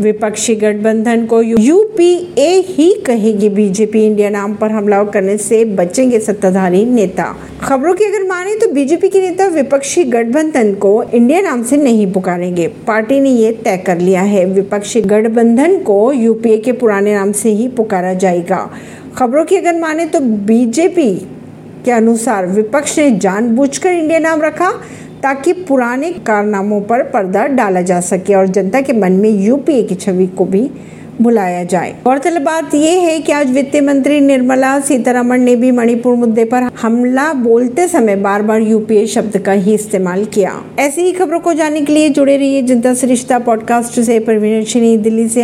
विपक्षी गठबंधन को यूपीए ही कहेगी बीजेपी इंडिया नाम पर हमला करने से बचेंगे सत्ताधारी नेता। खबरों की अगर माने तो बीजेपी के नेता विपक्षी गठबंधन को इंडिया नाम से नहीं पुकारेंगे। पार्टी ने ये तय कर लिया है। विपक्षी गठबंधन को यूपीए के पुराने नाम से ही पुकारा जाएगा। खबरों की अगर माने तो बीजेपी के अनुसार विपक्ष ने जानबूझकर इंडिया नाम रखा। ताकि पुराने कारनामों पर पर्दा डाला जा सके और जनता के मन में यूपीए की छवि को भी बुलाया जाए। गौरतलब बात यह है कि आज वित्त मंत्री निर्मला सीतारमण ने भी मणिपुर मुद्दे पर हमला बोलते समय बार बार यूपीए शब्द का ही इस्तेमाल किया। ऐसी ही खबरों को जानने के लिए जुड़े रहिए जनता से रिश्ता पॉडकास्ट से। परवीन दिल्ली से।